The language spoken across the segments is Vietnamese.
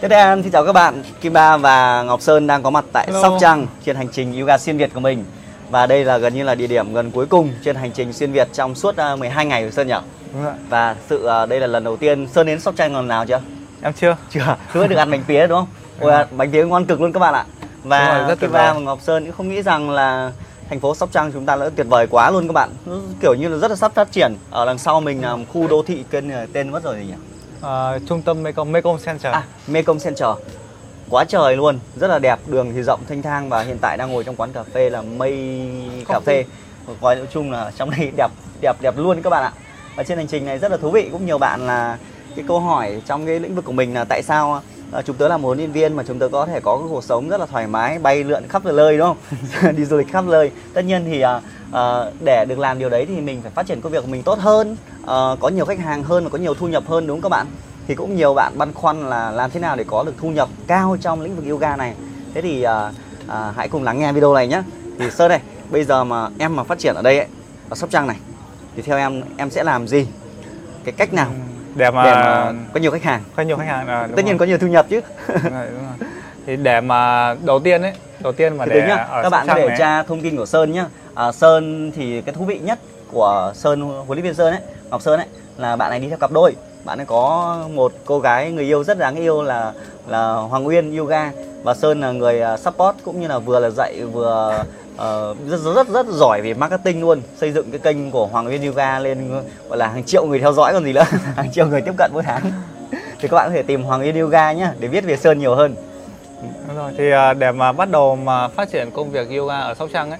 Tiếp theo xin chào các bạn, Kim Ba và Ngọc Sơn đang có mặt tại Hello. Sóc Trăng trên hành trình yoga xuyên Việt của mình. Và đây là gần như là địa điểm gần cuối cùng trên hành trình xuyên Việt trong suốt à, 12 ngày của Sơn nhỉ? Đúng rồi. Và sự à, đây là lần đầu tiên Sơn đến Sóc Trăng lần nào chưa? Em chưa. Chưa, hứa được ăn bánh pía đúng không? Ôi, à, bánh pía ngon cực luôn các bạn ạ. Và rồi, rất Kim Ba và Ngọc Sơn cũng không nghĩ rằng là thành phố Sóc Trăng chúng ta đã tuyệt vời quá luôn các bạn. Nó kiểu như là rất là sắp phát triển. Ở đằng sau mình là khu đô thị tên tên mất rồi nhỉ? Ờ, trung tâm Mekong Mekong Center. À, Mekong Center. Quá trời luôn, rất là đẹp, đường thì rộng thanh thang và hiện tại đang ngồi trong quán cà phê là mây cà phê. Nói chung là trong đây đẹp đẹp đẹp luôn các bạn ạ. Và trên hành trình này rất là thú vị, cũng nhiều bạn là cái câu hỏi trong cái lĩnh vực của mình là tại sao à, chúng tớ là một huấn luyện viên mà chúng tớ có thể có cái cuộc sống rất là thoải mái, bay lượn khắp nơi đúng không? Đi du lịch khắp nơi. Tất nhiên thì à, à, để được làm điều đấy thì mình phải phát triển công việc của mình tốt hơn, à, có nhiều khách hàng hơn và có nhiều thu nhập hơn đúng không các bạn? thì cũng nhiều bạn băn khoăn là làm thế nào để có được thu nhập cao trong lĩnh vực yoga này. Thế thì à, à, hãy cùng lắng nghe video này nhé thì sơ đây bây giờ mà em mà phát triển ở đây ấy, ở sóc trăng này thì theo em em sẽ làm gì? Cái cách nào Để mà, để mà có nhiều khách hàng? Có nhiều khách hàng à, tất nhiên rồi. có nhiều thu nhập chứ. Đúng rồi, đúng rồi. Thì để mà đầu tiên ấy, đầu tiên mà thì để nhá ở các bạn có này, tra thông tin của sơn nhá. À, sơn thì cái thú vị nhất của sơn huấn luyện viên sơn ấy ngọc sơn ấy là bạn này đi theo cặp đôi. Bạn ấy có một cô gái người yêu rất đáng yêu là là hoàng uyên yoga và sơn là người à, support cũng như là vừa là dạy vừa uh, rất, rất rất giỏi về marketing luôn xây dựng cái kênh của hoàng uyên yoga lên gọi là hàng triệu người theo dõi còn gì nữa hàng triệu người tiếp cận mỗi tháng. Thì các bạn có thể tìm hoàng uyên yoga nhé để biết về sơn nhiều hơn. Đúng rồi. Thì à, để mà bắt đầu mà phát triển công việc yoga ở Sóc Trăng ấy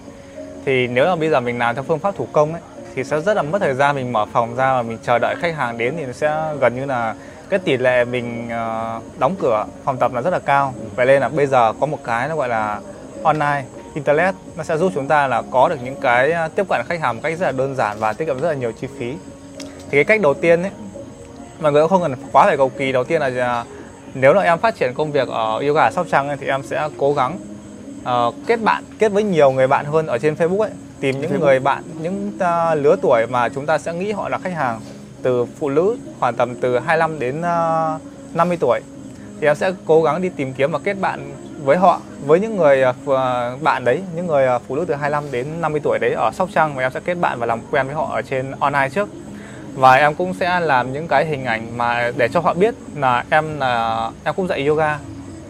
thì nếu là bây giờ mình làm theo phương pháp thủ công ấy thì sẽ rất là mất thời gian mình mở phòng ra và mình chờ đợi khách hàng đến thì nó sẽ gần như là cái tỷ lệ mình ờ, đóng cửa phòng tập là rất là cao. Vậy nên là bây giờ có một cái nó gọi là online internet nó sẽ giúp chúng ta là có được những cái ờ, tiếp cận khách hàng một cách rất là đơn giản và tiết kiệm rất là nhiều chi phí. Thì cái cách đầu tiên ấy mọi người cũng không cần quá phải cầu kỳ đầu tiên là ờ, nếu là em phát triển công việc ở yoga ở Sóc Trăng ấy, thì em sẽ cố gắng uh, kết bạn kết với nhiều người bạn hơn ở trên Facebook ấy tìm những Facebook. người bạn những à, lứa tuổi mà chúng ta sẽ nghĩ họ là khách hàng từ phụ nữ khoảng tầm từ 25 đến à, 50 tuổi. Thì em sẽ cố gắng đi tìm kiếm và kết bạn với họ với những người à, bạn đấy những người à, phụ nữ từ 25 đến 50 tuổi đấy ở Sóc Trăng và em sẽ kết bạn và làm quen với họ ở trên online trước. Và em cũng sẽ làm những cái hình ảnh mà để cho họ biết là em là em cũng dạy yoga.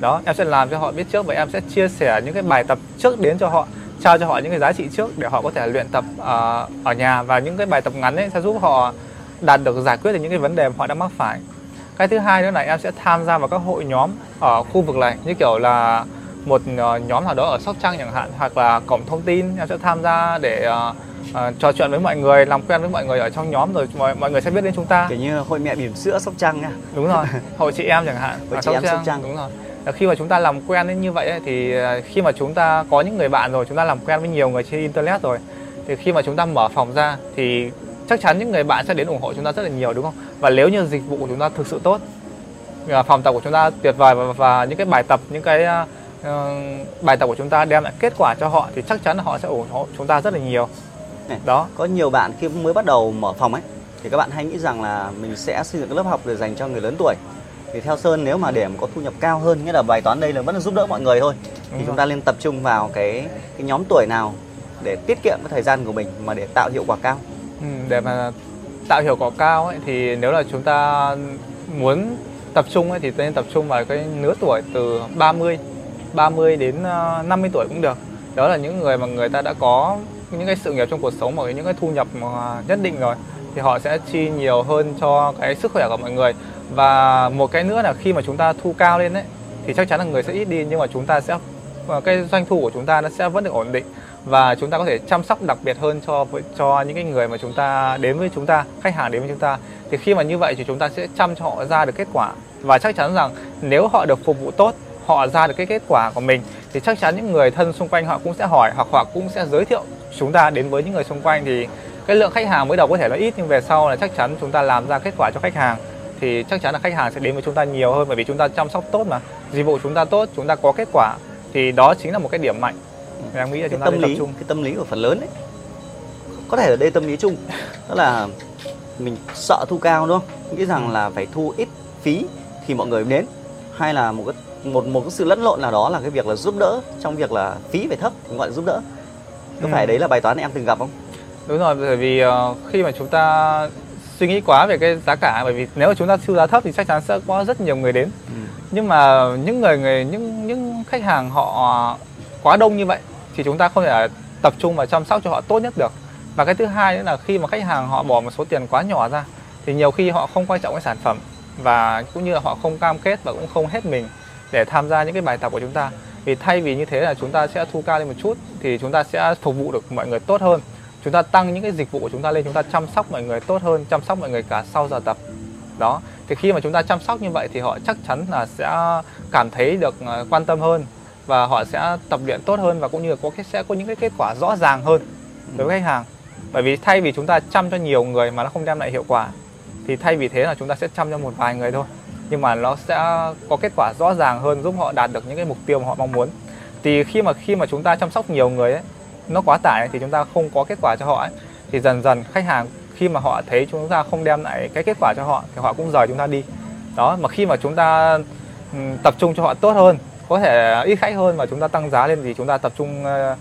Đó em sẽ làm cho họ biết trước và em sẽ chia sẻ những cái bài tập trước đến cho họ trao cho họ những cái giá trị trước để họ có thể luyện tập ờ, ở nhà. Và những cái bài tập ngắn ấy sẽ giúp họ đạt được giải quyết được những cái vấn đề mà họ đang mắc phải. Cái thứ hai nữa là em sẽ tham gia vào các hội nhóm ở khu vực này như kiểu là một ờ, nhóm nào đó ở Sóc Trăng chẳng hạn hoặc là cổng thông tin. Em sẽ tham gia để ờ, ờ, trò chuyện với mọi người làm quen với mọi người ở trong nhóm rồi mọi, mọi người sẽ biết đến chúng ta. Kiểu như hội mẹ bỉm sữa sóc trăng nha. Đúng rồi hội chị em chẳng hạn. Hội ở chị em Sóc Trăng. đúng rồi khi mà chúng ta làm quen đến như vậy ấy, thì ờ, khi mà chúng ta có những người bạn rồi chúng ta làm quen với nhiều người trên internet rồi thì khi mà chúng ta mở phòng ra thì chắc chắn những người bạn sẽ đến ủng hộ chúng ta rất là nhiều đúng không? Và nếu như dịch vụ của chúng ta thực sự tốt ờ, phòng tập của chúng ta tuyệt vời và, và những cái bài tập những cái ờ, ờ, bài tập của chúng ta đem lại kết quả cho họ thì chắc chắn là họ sẽ ủng hộ chúng ta rất là nhiều. Này. đó. có nhiều bạn khi mới bắt đầu mở phòng ấy thì các bạn hay nghĩ rằng là mình sẽ xây dựng lớp học để dành cho người lớn tuổi thì theo Sơn nếu mà để mà có thu nhập cao hơn nghĩa là bài toán đây là vẫn là giúp đỡ mọi người thôi thì Đúng chúng ta nên tập trung vào cái cái nhóm tuổi nào để tiết kiệm cái thời gian của mình mà để tạo hiệu quả cao. Ừ, để mà tạo hiệu quả cao ấy, thì nếu là chúng ta muốn tập trung ấy, thì nên tập trung vào cái lứa tuổi từ 30 30 đến ờ, 50 tuổi cũng được. Đó là những người mà người ta đã có những cái sự nghiệp trong cuộc sống và những cái thu nhập nhất định rồi thì họ sẽ chi nhiều hơn cho cái sức khỏe của mọi người và một cái nữa là khi mà chúng ta thu cao lên đấy thì chắc chắn là người sẽ ít đi, nhưng mà chúng ta sẽ cái doanh thu của chúng ta nó sẽ vẫn được ổn định. Và chúng ta có thể chăm sóc đặc biệt hơn cho cho những cái người mà chúng ta đến với chúng ta, khách hàng đến với chúng ta. Thì khi mà như vậy thì chúng ta sẽ chăm cho họ ra được kết quả. Và chắc chắn rằng nếu họ được phục vụ tốt, họ ra được cái kết quả của mình, thì chắc chắn những người thân xung quanh họ cũng sẽ hỏi hoặc họ cũng sẽ giới thiệu chúng ta đến với những người xung quanh. Thì cái lượng khách hàng mới đầu có thể là ít, nhưng về sau là chắc chắn chúng ta làm ra kết quả cho khách hàng thì chắc chắn là khách hàng sẽ đến với chúng ta nhiều hơn bởi vì chúng ta chăm sóc tốt mà. Dịch vụ chúng ta tốt chúng ta có kết quả thì đó chính là một cái điểm mạnh. Và em nghĩ là cái chúng ta tâm nên tập lý trung. cái tâm lý của phần lớn ấy có thể ở đây tâm lý chung. Đó là mình sợ thu cao đúng không? Nghĩ rằng là phải thu ít phí thì mọi người đến. Hay là một cái một một cái sự lẫn lộn nào đó là cái việc là giúp đỡ trong việc là phí phải thấp gọi là giúp đỡ. Có Ừ. phải đấy là bài toán em từng gặp không? Đúng rồi bởi vì ờ, khi mà chúng ta suy nghĩ quá về cái giá cả bởi vì nếu mà chúng ta siêu giá thấp thì chắc chắn sẽ có rất nhiều người đến. Ừ. nhưng mà những người người những những khách hàng họ quá đông như vậy thì chúng ta không thể tập trung và chăm sóc cho họ tốt nhất được. Và cái thứ hai nữa là khi mà khách hàng họ bỏ một số tiền quá nhỏ ra thì nhiều khi họ không quan trọng cái sản phẩm và cũng như là họ không cam kết và cũng không hết mình để tham gia những cái bài tập của chúng ta. Vì thay vì như thế là chúng ta sẽ thu cao lên một chút thì chúng ta sẽ phục vụ được mọi người tốt hơn chúng ta tăng những cái dịch vụ của chúng ta lên, chúng ta chăm sóc mọi người tốt hơn, chăm sóc mọi người cả sau giờ tập. Đó, thì khi mà chúng ta chăm sóc như vậy thì họ chắc chắn là sẽ cảm thấy được à, quan tâm hơn và họ sẽ tập luyện tốt hơn và cũng như là có cái, sẽ có những cái kết quả rõ ràng hơn đối với khách hàng. Bởi vì thay vì chúng ta chăm cho nhiều người mà nó không đem lại hiệu quả, thì thay vì thế là chúng ta sẽ chăm cho một vài người thôi. Nhưng mà nó sẽ có kết quả rõ ràng hơn, giúp họ đạt được những cái mục tiêu mà họ mong muốn. Thì khi mà khi mà chúng ta chăm sóc nhiều người ấy nó quá tải thì chúng ta không có kết quả cho họ ấy. Thì dần dần khách hàng khi mà họ thấy chúng ta không đem lại cái kết quả cho họ thì họ cũng rời chúng ta đi. Đó mà khi mà chúng ta ừ, tập trung cho họ tốt hơn có thể ít khách hơn mà chúng ta tăng giá lên thì chúng ta tập trung ờ,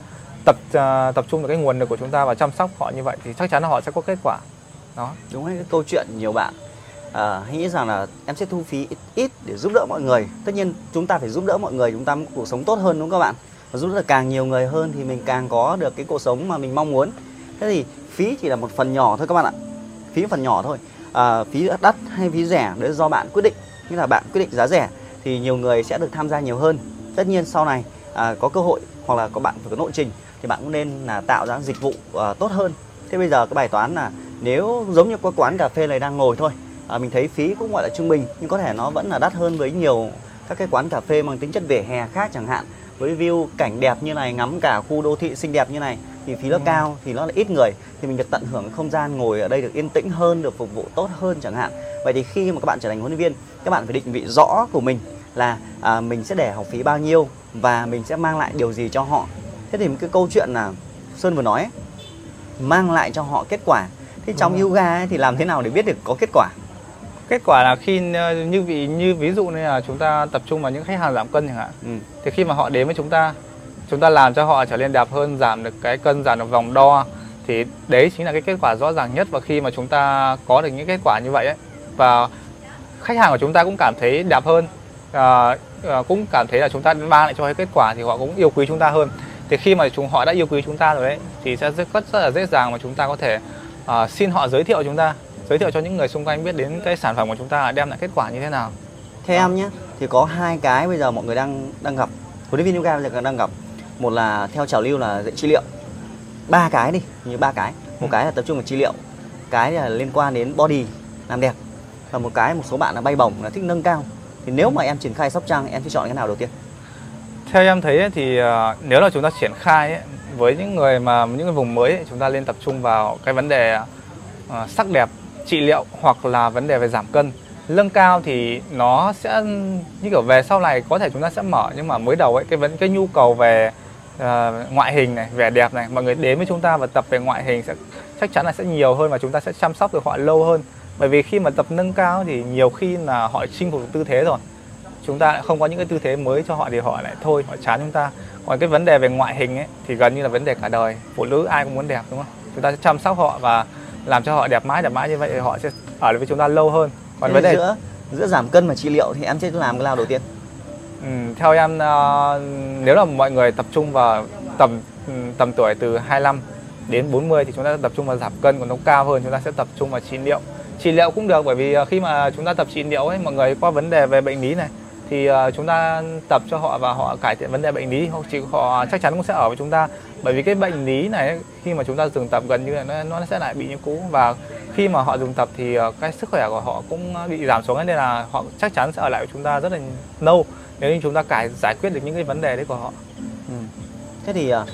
tập ờ, tập trung vào cái nguồn lực của chúng ta và chăm sóc họ như vậy thì chắc chắn là họ sẽ có kết quả. Đó. Đúng đấy cái câu chuyện nhiều bạn à, hãy nghĩ rằng là em sẽ thu phí ít, ít để giúp đỡ mọi người. Tất nhiên chúng ta phải giúp đỡ mọi người chúng ta có cuộc sống tốt hơn đúng không các bạn? Và giúp được càng nhiều người hơn thì mình càng có được cái cuộc sống mà mình mong muốn. Thế thì phí chỉ là một phần nhỏ thôi các bạn ạ. Phí phần nhỏ thôi. À, phí đắt hay phí rẻ đấy do bạn quyết định. Như là bạn quyết định giá rẻ thì nhiều người sẽ được tham gia nhiều hơn. Tất nhiên sau này à, có cơ hội hoặc là có bạn phải có nội trình thì bạn cũng nên là tạo ra dịch vụ à, tốt hơn. Thế bây giờ cái bài toán là nếu giống như cái quán cà phê này đang ngồi thôi à, mình thấy phí cũng gọi là trung bình nhưng có thể nó vẫn là đắt hơn với nhiều các cái quán cà phê mang tính chất vỉa hè khác chẳng hạn với view cảnh đẹp như này ngắm cả khu đô thị xinh đẹp như này thì phí nó Ừ. cao thì nó là ít người. Thì mình được tận hưởng không gian ngồi ở đây được yên tĩnh hơn được phục vụ tốt hơn chẳng hạn. Vậy thì khi mà các bạn trở thành huấn luyện viên các bạn phải định vị rõ của mình là à, mình sẽ để học phí bao nhiêu và mình sẽ mang lại điều gì cho họ. Thế thì cái câu chuyện là sơn vừa nói ấy, mang lại cho họ kết quả. Thế trong Đúng yoga ấy, thì làm thế nào để biết được có kết quả kết quả là khi ờ, như vị như ví dụ như là chúng ta tập trung vào những khách hàng giảm cân chẳng hạn ừ. thì khi mà họ đến với chúng ta chúng ta làm cho họ trở nên đẹp hơn giảm được cái cân giảm được vòng đo thì đấy chính là cái kết quả rõ ràng nhất và khi mà chúng ta có được những kết quả như vậy ấy. Và khách hàng của chúng ta cũng cảm thấy đẹp hơn à, à, cũng cảm thấy là chúng ta mang lại cho cái kết quả thì họ cũng yêu quý chúng ta hơn. Thì khi mà chúng họ đã yêu quý chúng ta rồi đấy thì sẽ rất, rất, rất là dễ dàng mà chúng ta có thể à, xin họ giới thiệu chúng ta giới thiệu cho những người xung quanh biết đến cái sản phẩm của chúng ta đem lại kết quả như thế nào. Theo em nhé thì có hai cái bây giờ mọi người đang đang gặp. Huấn luyện viên yoga bây giờ đang gặp. Một là theo trào lưu là dạy trị liệu. Ba cái đi như ba cái. Một Ừ. cái là tập trung vào trị liệu. Cái là liên quan đến body làm đẹp. Và một cái một số bạn là bay bổng là thích nâng cao. Thì nếu mà em triển khai sóc trăng em sẽ chọn cái nào đầu tiên? Theo em thấy ấy, thì ờ, nếu là chúng ta triển khai ấy, với những người mà những cái vùng mới ấy, chúng ta nên tập trung vào cái vấn đề ờ, sắc đẹp trị liệu hoặc là vấn đề về giảm cân. Lưng cao thì nó sẽ như kiểu về sau này có thể chúng ta sẽ mở nhưng mà mới đầu ấy cái vấn cái nhu cầu về uh, ngoại hình này vẻ đẹp này mọi người đến với chúng ta và tập về ngoại hình sẽ chắc chắn là sẽ nhiều hơn và chúng ta sẽ chăm sóc được họ lâu hơn. Bởi vì khi mà tập nâng cao thì nhiều khi là họ chinh phục tư thế rồi. Chúng ta lại không có những cái tư thế mới cho họ thì họ lại thôi họ chán chúng ta. Còn cái vấn đề về ngoại hình ấy thì gần như là vấn đề cả đời. Phụ nữ ai cũng muốn đẹp đúng không? Chúng ta sẽ chăm sóc họ và làm cho họ đẹp mãi đẹp mãi như vậy thì họ sẽ ở với chúng ta lâu hơn. Còn Thế vấn đề giữa giữa giảm cân và trị liệu thì em sẽ làm cái nào đầu tiên? Ừ, theo em ờ, nếu là mọi người tập trung vào tầm ừ, tầm tuổi từ 25 đến 40 thì chúng ta tập trung vào giảm cân còn nó cao hơn chúng ta sẽ tập trung vào trị liệu. Trị liệu cũng được bởi vì ờ, khi mà chúng ta tập trị liệu ấy mọi người có vấn đề về bệnh lý này thì ờ, chúng ta tập cho họ và họ cải thiện vấn đề bệnh lý. Họ chỉ họ chắc chắn cũng sẽ ở với chúng ta. Bởi vì cái bệnh lý này khi mà chúng ta dừng tập gần như là nó, nó sẽ lại bị như cũ. Và khi mà họ dừng tập thì ờ, cái sức khỏe của họ cũng bị giảm xuống. Nên là họ chắc chắn sẽ ở lại với chúng ta rất là lâu nếu như chúng ta cải giải quyết được những cái vấn đề đấy của họ. Ừ. thế thì ờ,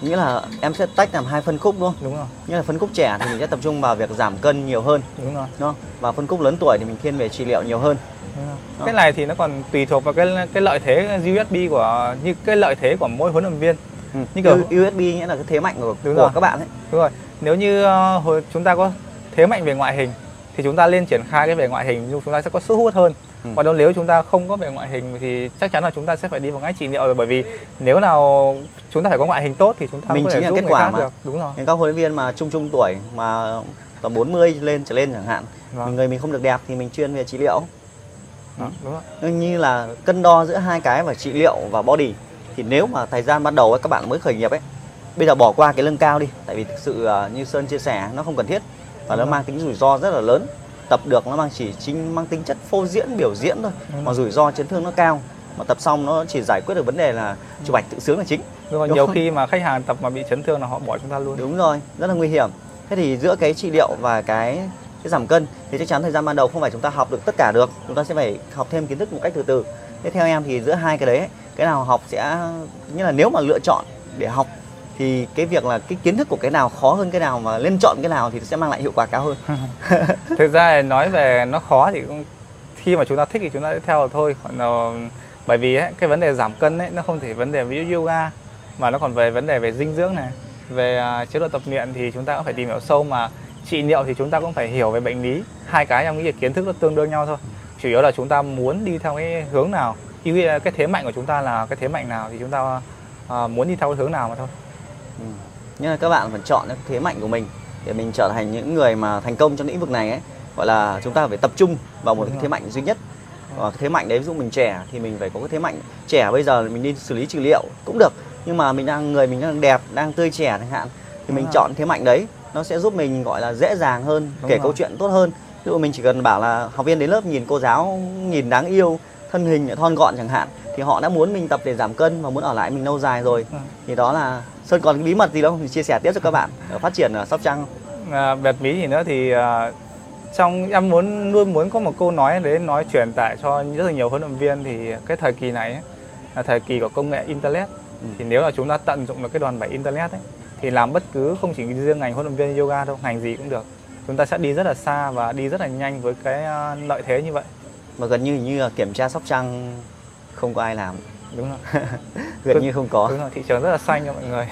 nghĩa là em sẽ tách làm hai phân khúc đúng không? Đúng rồi. Như là phân khúc trẻ thì mình sẽ tập trung vào việc giảm cân nhiều hơn đúng rồi, đúng không? Và phân khúc lớn tuổi thì mình thiên về trị liệu nhiều hơn. Đúng rồi. Cái này thì nó còn tùy thuộc vào cái cái lợi thế USB của như cái lợi thế của mỗi huấn luyện viên. Ừ. Như kiểu- U- USB nghĩa là cái thế mạnh của, Đúng của rồi. các bạn ấy. Đúng rồi. Nếu như ờ, chúng ta có thế mạnh về ngoại hình thì chúng ta lên triển khai cái về ngoại hình nhưng chúng ta sẽ có sức hút hơn Ừ. còn đâu nếu chúng ta không có về ngoại hình thì chắc chắn là chúng ta sẽ phải đi vào ngách trị liệu rồi bởi vì nếu nào chúng ta phải có ngoại hình tốt thì chúng ta Mình chính là giúp kết quả mà. được đúng rồi những các huấn luyện viên mà trung trung tuổi mà tầm 40 lên trở lên chẳng hạn Vâng. người mình không được đẹp thì mình chuyên về trị liệu Đó, đúng rồi như là cân đo giữa hai cái và trị liệu và body thì nếu mà thời gian ban đầu ấy, các bạn mới khởi nghiệp ấy bây giờ bỏ qua cái lưng cao đi tại vì thực sự à, như sơn chia sẻ nó không cần thiết và nó rồi. mang tính rủi ro rất là lớn tập được nó mang chỉ chính mang tính chất phô diễn biểu diễn thôi Đúng mà rủi ro chấn thương nó cao mà tập xong nó chỉ giải quyết được vấn đề là chụp ảnh tự sướng là chính đúng rồi Đúng nhiều không? khi mà khách hàng tập mà bị chấn thương là họ bỏ chúng ta luôn Đúng rồi, rất là nguy hiểm. Thế thì giữa cái trị liệu và cái cái giảm cân thì chắc chắn thời gian ban đầu không phải chúng ta học được tất cả được, chúng ta sẽ phải học thêm kiến thức một cách từ từ. Thế theo em thì giữa hai cái đấy, cái nào học sẽ như là nếu mà lựa chọn để học thì cái việc là cái kiến thức của cái nào khó hơn cái nào mà lên chọn cái nào thì sẽ mang lại hiệu quả cao hơn. thực ra là nói về nó khó thì cũng khi mà chúng ta thích thì chúng ta sẽ theo thôi. Còn ờ, bởi vì ấy, cái vấn đề giảm cân ấy nó không chỉ vấn đề ví dụ yoga mà nó còn về vấn đề về dinh dưỡng này. Về uh, chế độ tập luyện thì chúng ta cũng phải tìm hiểu sâu mà trị liệu thì chúng ta cũng phải hiểu về bệnh lý. Hai cái em nghĩ kiến thức nó tương đương nhau thôi. Chủ yếu là chúng ta muốn đi theo cái hướng nào. Ưu cái thế mạnh của chúng ta là cái thế mạnh nào thì chúng ta uh, muốn đi theo cái hướng nào mà thôi. Ừ. Nhưng là các bạn phải chọn cái thế mạnh của mình để mình trở thành những người mà thành công trong lĩnh vực này ấy. Gọi là chúng ta phải tập trung vào một cái thế mạnh duy nhất. Và cái thế mạnh đấy ví dụ mình trẻ thì mình phải có cái thế mạnh trẻ bây giờ mình đi xử lý trị liệu cũng được. Nhưng mà mình đang người mình đang đẹp, đang tươi trẻ chẳng hạn thì Đúng mình rồi. chọn thế mạnh đấy nó sẽ giúp mình gọi là dễ dàng hơn, Đúng kể rồi. câu chuyện tốt hơn. Ví dụ mình chỉ cần bảo là học viên đến lớp nhìn cô giáo nhìn đáng yêu, thân hình thon gọn chẳng hạn thì họ đã muốn mình tập để giảm cân và muốn ở lại mình lâu dài rồi. Ừ. Thì đó là Sơn còn cái bí mật gì đâu mình chia sẻ tiếp cho các bạn ở phát triển ở Sóc Trăng. à, biệt mỹ gì nữa thì à, trong em muốn luôn muốn có một câu nói đấy nói truyền tải cho rất là nhiều huấn luyện viên thì cái thời kỳ này ấy, là thời kỳ của công nghệ internet Ừ. thì nếu là chúng ta tận dụng được cái đòn bẩy internet ấy thì làm bất cứ không chỉ riêng ngành huấn luyện viên yoga đâu ngành gì cũng được chúng ta sẽ đi rất là xa và đi rất là nhanh với cái à, lợi thế như vậy Mà gần như như là kiểm tra Sóc Trăng không có ai làm, đúng rồi gần như không có. đúng rồi thị trường rất là xanh cho mọi người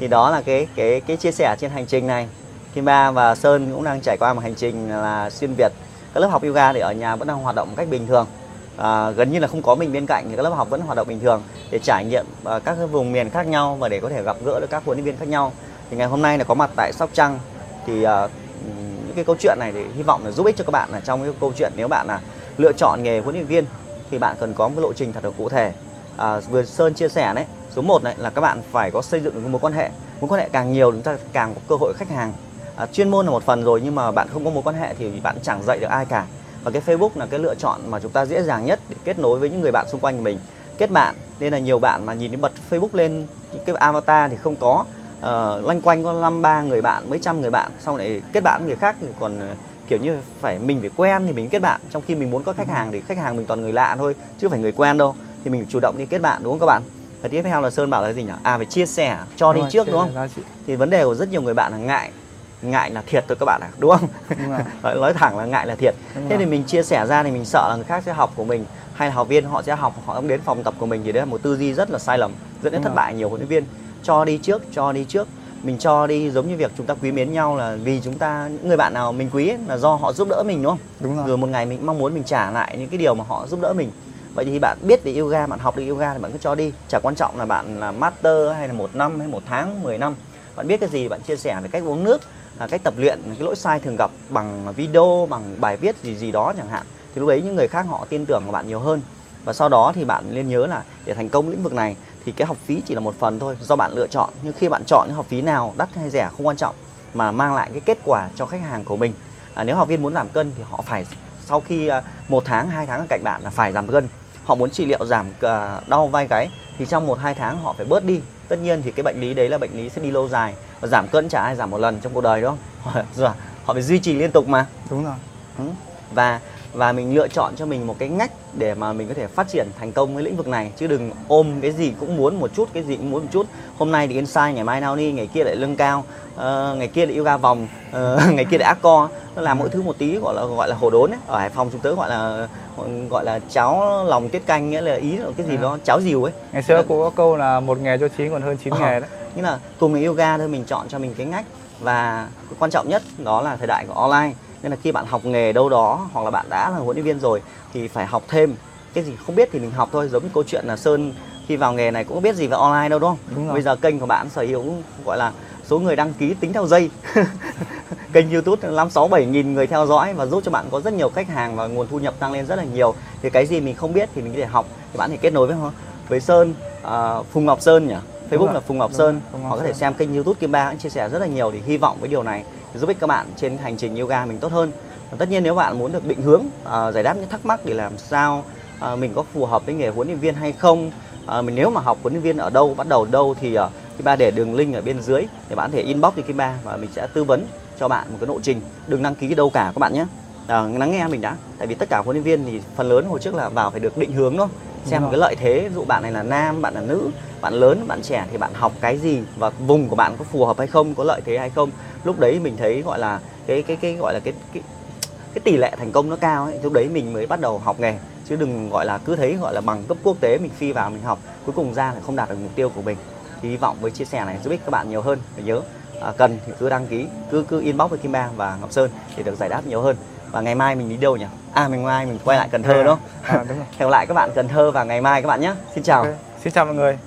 Thì đó là cái cái cái chia sẻ trên hành trình này. Kim Ba và Sơn cũng đang trải qua một hành trình là xuyên Việt. Các lớp học yoga thì ở nhà vẫn đang hoạt động một cách bình thường. À, gần như là không có mình bên cạnh thì các lớp học vẫn hoạt động bình thường để trải nghiệm à, các vùng miền khác nhau và để có thể gặp gỡ được các huấn luyện viên khác nhau. Thì ngày hôm nay là có mặt tại Sóc Trăng thì à, những cái câu chuyện này thì hy vọng là giúp ích cho các bạn là trong cái câu chuyện nếu bạn là lựa chọn nghề huấn luyện viên thì bạn cần có một lộ trình thật là cụ thể. À, vừa Sơn chia sẻ đấy, số 1 này là các bạn phải có xây dựng được mối quan hệ. Mối quan hệ càng nhiều chúng ta càng có cơ hội khách hàng. À, chuyên môn là một phần rồi nhưng mà bạn không có mối quan hệ thì bạn chẳng dạy được ai cả. Và cái Facebook là cái lựa chọn mà chúng ta dễ dàng nhất để kết nối với những người bạn xung quanh mình. Kết bạn nên là nhiều bạn mà nhìn đến bật Facebook lên những cái avatar thì không có uh, loanh quanh có năm ba người bạn mấy trăm người bạn xong lại kết bạn với người khác thì còn ờ, kiểu như phải mình phải quen thì mình kết bạn. Trong khi mình muốn có khách hàng thì khách hàng mình toàn người lạ thôi chứ phải người quen đâu. Thì mình chủ động đi kết bạn đúng không các bạn? Và tiếp theo là sơn bảo là gì nhỉ? À phải chia sẻ cho đi Đúng rồi, trước đúng không? thì vấn đề của rất nhiều người bạn là ngại ngại là thiệt thôi các bạn ạ đúng không? Đúng nói, nói thẳng là ngại là thiệt. Đúng thế rồi. thì mình chia sẻ ra thì mình sợ là người khác sẽ học của mình hay là học viên họ sẽ học họ không đến phòng tập của mình thì đấy là một tư duy rất là sai lầm dẫn đến Đúng thất rồi. bại nhiều huấn luyện viên. Cho đi trước cho đi trước mình cho đi giống như việc chúng ta quý mến nhau là vì chúng ta những người bạn nào mình quý ấy, là do họ giúp đỡ mình đúng không? Đúng rồi. Rồi một ngày mình mong muốn mình trả lại những cái điều mà họ giúp đỡ mình. Vậy thì bạn biết về yoga bạn học được yoga thì bạn cứ cho đi. Chả quan trọng là bạn là master hay là một năm hay một tháng 10 năm. Bạn biết cái gì bạn chia sẻ về cách uống nước là cách tập luyện cái lỗi sai thường gặp bằng video bằng bài viết gì gì đó chẳng hạn. Thì lúc đấy những người khác họ tin tưởng vào bạn nhiều hơn. Và sau đó thì bạn nên nhớ là để thành công lĩnh vực này thì cái học phí chỉ là một phần thôi do bạn lựa chọn. Nhưng khi bạn chọn cái học phí nào đắt hay rẻ không quan trọng mà mang lại cái kết quả cho khách hàng của mình. À, nếu học viên muốn giảm cân thì họ phải sau khi à, một tháng hai tháng ở cạnh bạn là phải giảm cân. Họ muốn trị liệu giảm à, đau vai gáy thì trong một hai tháng họ phải bớt đi. Tất nhiên thì cái bệnh lý đấy là bệnh lý sẽ đi lâu dài. Và giảm cân chả ai giảm một lần trong cuộc đời đúng không họ, họ phải duy trì liên tục mà. Đúng rồi. Ừ. và và mình lựa chọn cho mình một cái ngách để mà mình có thể phát triển thành công cái lĩnh vực này. Chứ đừng ôm cái gì cũng muốn một chút cái gì cũng muốn một chút. Hôm nay thì inside ngày mai nào đi ngày kia lại lưng cao. Ờ, ngày kia lại yoga vòng. Ờ, ngày kia lại ác co nó làm mỗi thứ một tí gọi là gọi là hồ đốn ấy. Ở hải phòng chúng tớ gọi là gọi là cháo lòng tiết canh nghĩa là ý là cái gì À. đó cháo dìu ấy. Ngày xưa cũng có câu là một nghề cho chín còn hơn chín Ờ. nghề đấy. nghĩa là cùng với yoga thôi mình chọn cho mình cái ngách. Và quan trọng nhất đó là thời đại của online nên là khi bạn học nghề đâu đó hoặc là bạn đã là huấn luyện viên rồi thì phải học thêm. Cái gì không biết thì mình học thôi giống như câu chuyện là sơn khi vào nghề này cũng biết gì về online đâu đúng không? Đúng rồi. bây giờ kênh của bạn sở hữu gọi là số người đăng ký tính theo giây. Kênh youtube năm sáu bảy nghìn người theo dõi và giúp cho bạn có rất nhiều khách hàng và nguồn thu nhập tăng lên rất là nhiều. Thì cái gì mình không biết thì mình có thể học thì bạn thể kết nối với với sơn à, phùng ngọc sơn nhỉ? Facebook là phùng ngọc đúng sơn. rồi, Phùng Ngọc hoặc có thể xem kênh youtube kim ba cũng chia sẻ rất là nhiều thì hy vọng với điều này giúp ích các bạn trên hành trình yoga mình tốt hơn. Và tất nhiên nếu bạn muốn được định hướng uh, giải đáp những thắc mắc để làm sao uh, mình có phù hợp với nghề huấn luyện viên hay không uh, mình nếu mà học huấn luyện viên ở đâu bắt đầu đâu thì uh, Kim Ba để đường link ở bên dưới để bạn có thể inbox cho Kim Ba và mình sẽ tư vấn cho bạn một cái lộ trình. Đừng đăng ký đâu cả các bạn nhé. À, lắng nghe mình đã. Tại vì tất cả huấn luyện viên thì phần lớn hồi trước là vào phải được định hướng thôi xem rồi. cái lợi thế ví dụ bạn này là nam bạn là nữ bạn lớn bạn trẻ thì bạn học cái gì và vùng của bạn có phù hợp hay không có lợi thế hay không. Lúc đấy mình thấy gọi là cái cái cái gọi là cái cái cái tỷ lệ thành công nó cao ấy. Lúc đấy mình mới bắt đầu học nghề chứ đừng gọi là cứ thấy gọi là bằng cấp quốc tế mình phi vào mình học cuối cùng ra lại không đạt được mục tiêu của mình. Thì hy vọng với chia sẻ này giúp ích các bạn nhiều hơn. Và nhớ à, cần thì cứ đăng ký cứ cứ inbox với Kim Bang và Ngọc Sơn để được giải đáp nhiều hơn và ngày mai mình đi đâu nhỉ? À mình mai mình quay lại Cần Thơ đúng không? À, đúng rồi. Hẹn gặp lại các bạn Cần Thơ vào ngày mai các bạn nhé. Xin chào. Ok. xin chào mọi người